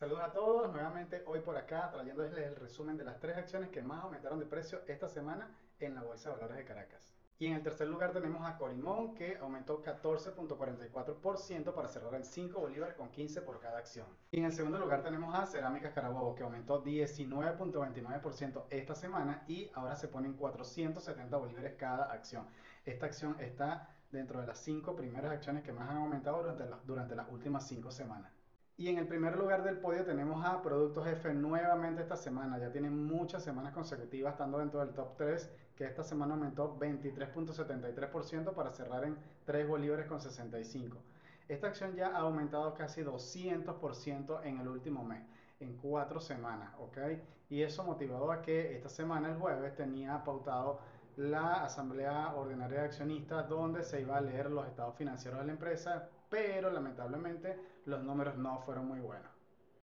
Saludos a todos, nuevamente hoy por acá trayéndoles el resumen de las tres acciones que más aumentaron de precio esta semana en la Bolsa de Valores de Caracas. Y en el tercer lugar tenemos a Corimón que aumentó 14.44% para cerrar en 5 bolívares con 15 por cada acción. Y en el segundo lugar tenemos a Cerámicas Carabobo que aumentó 19.29% esta semana y ahora se ponen 470 bolívares cada acción. Esta acción está dentro de las 5 primeras acciones que más han aumentado durante, durante las últimas 5 semanas. Y en el primer lugar del podio tenemos a Productos F nuevamente esta semana. Ya tienen muchas semanas consecutivas estando dentro del top 3, que esta semana aumentó 23.73% para cerrar en 3 bolívares con 65. Esta acción ya ha aumentado casi 200% en el último mes, en 4 semanas, ¿ok? Y eso motivado a que esta semana, el jueves, tenía pautado la Asamblea Ordinaria de Accionistas, donde se iba a leer los estados financieros de la empresa, pero lamentablemente los números no fueron muy buenos.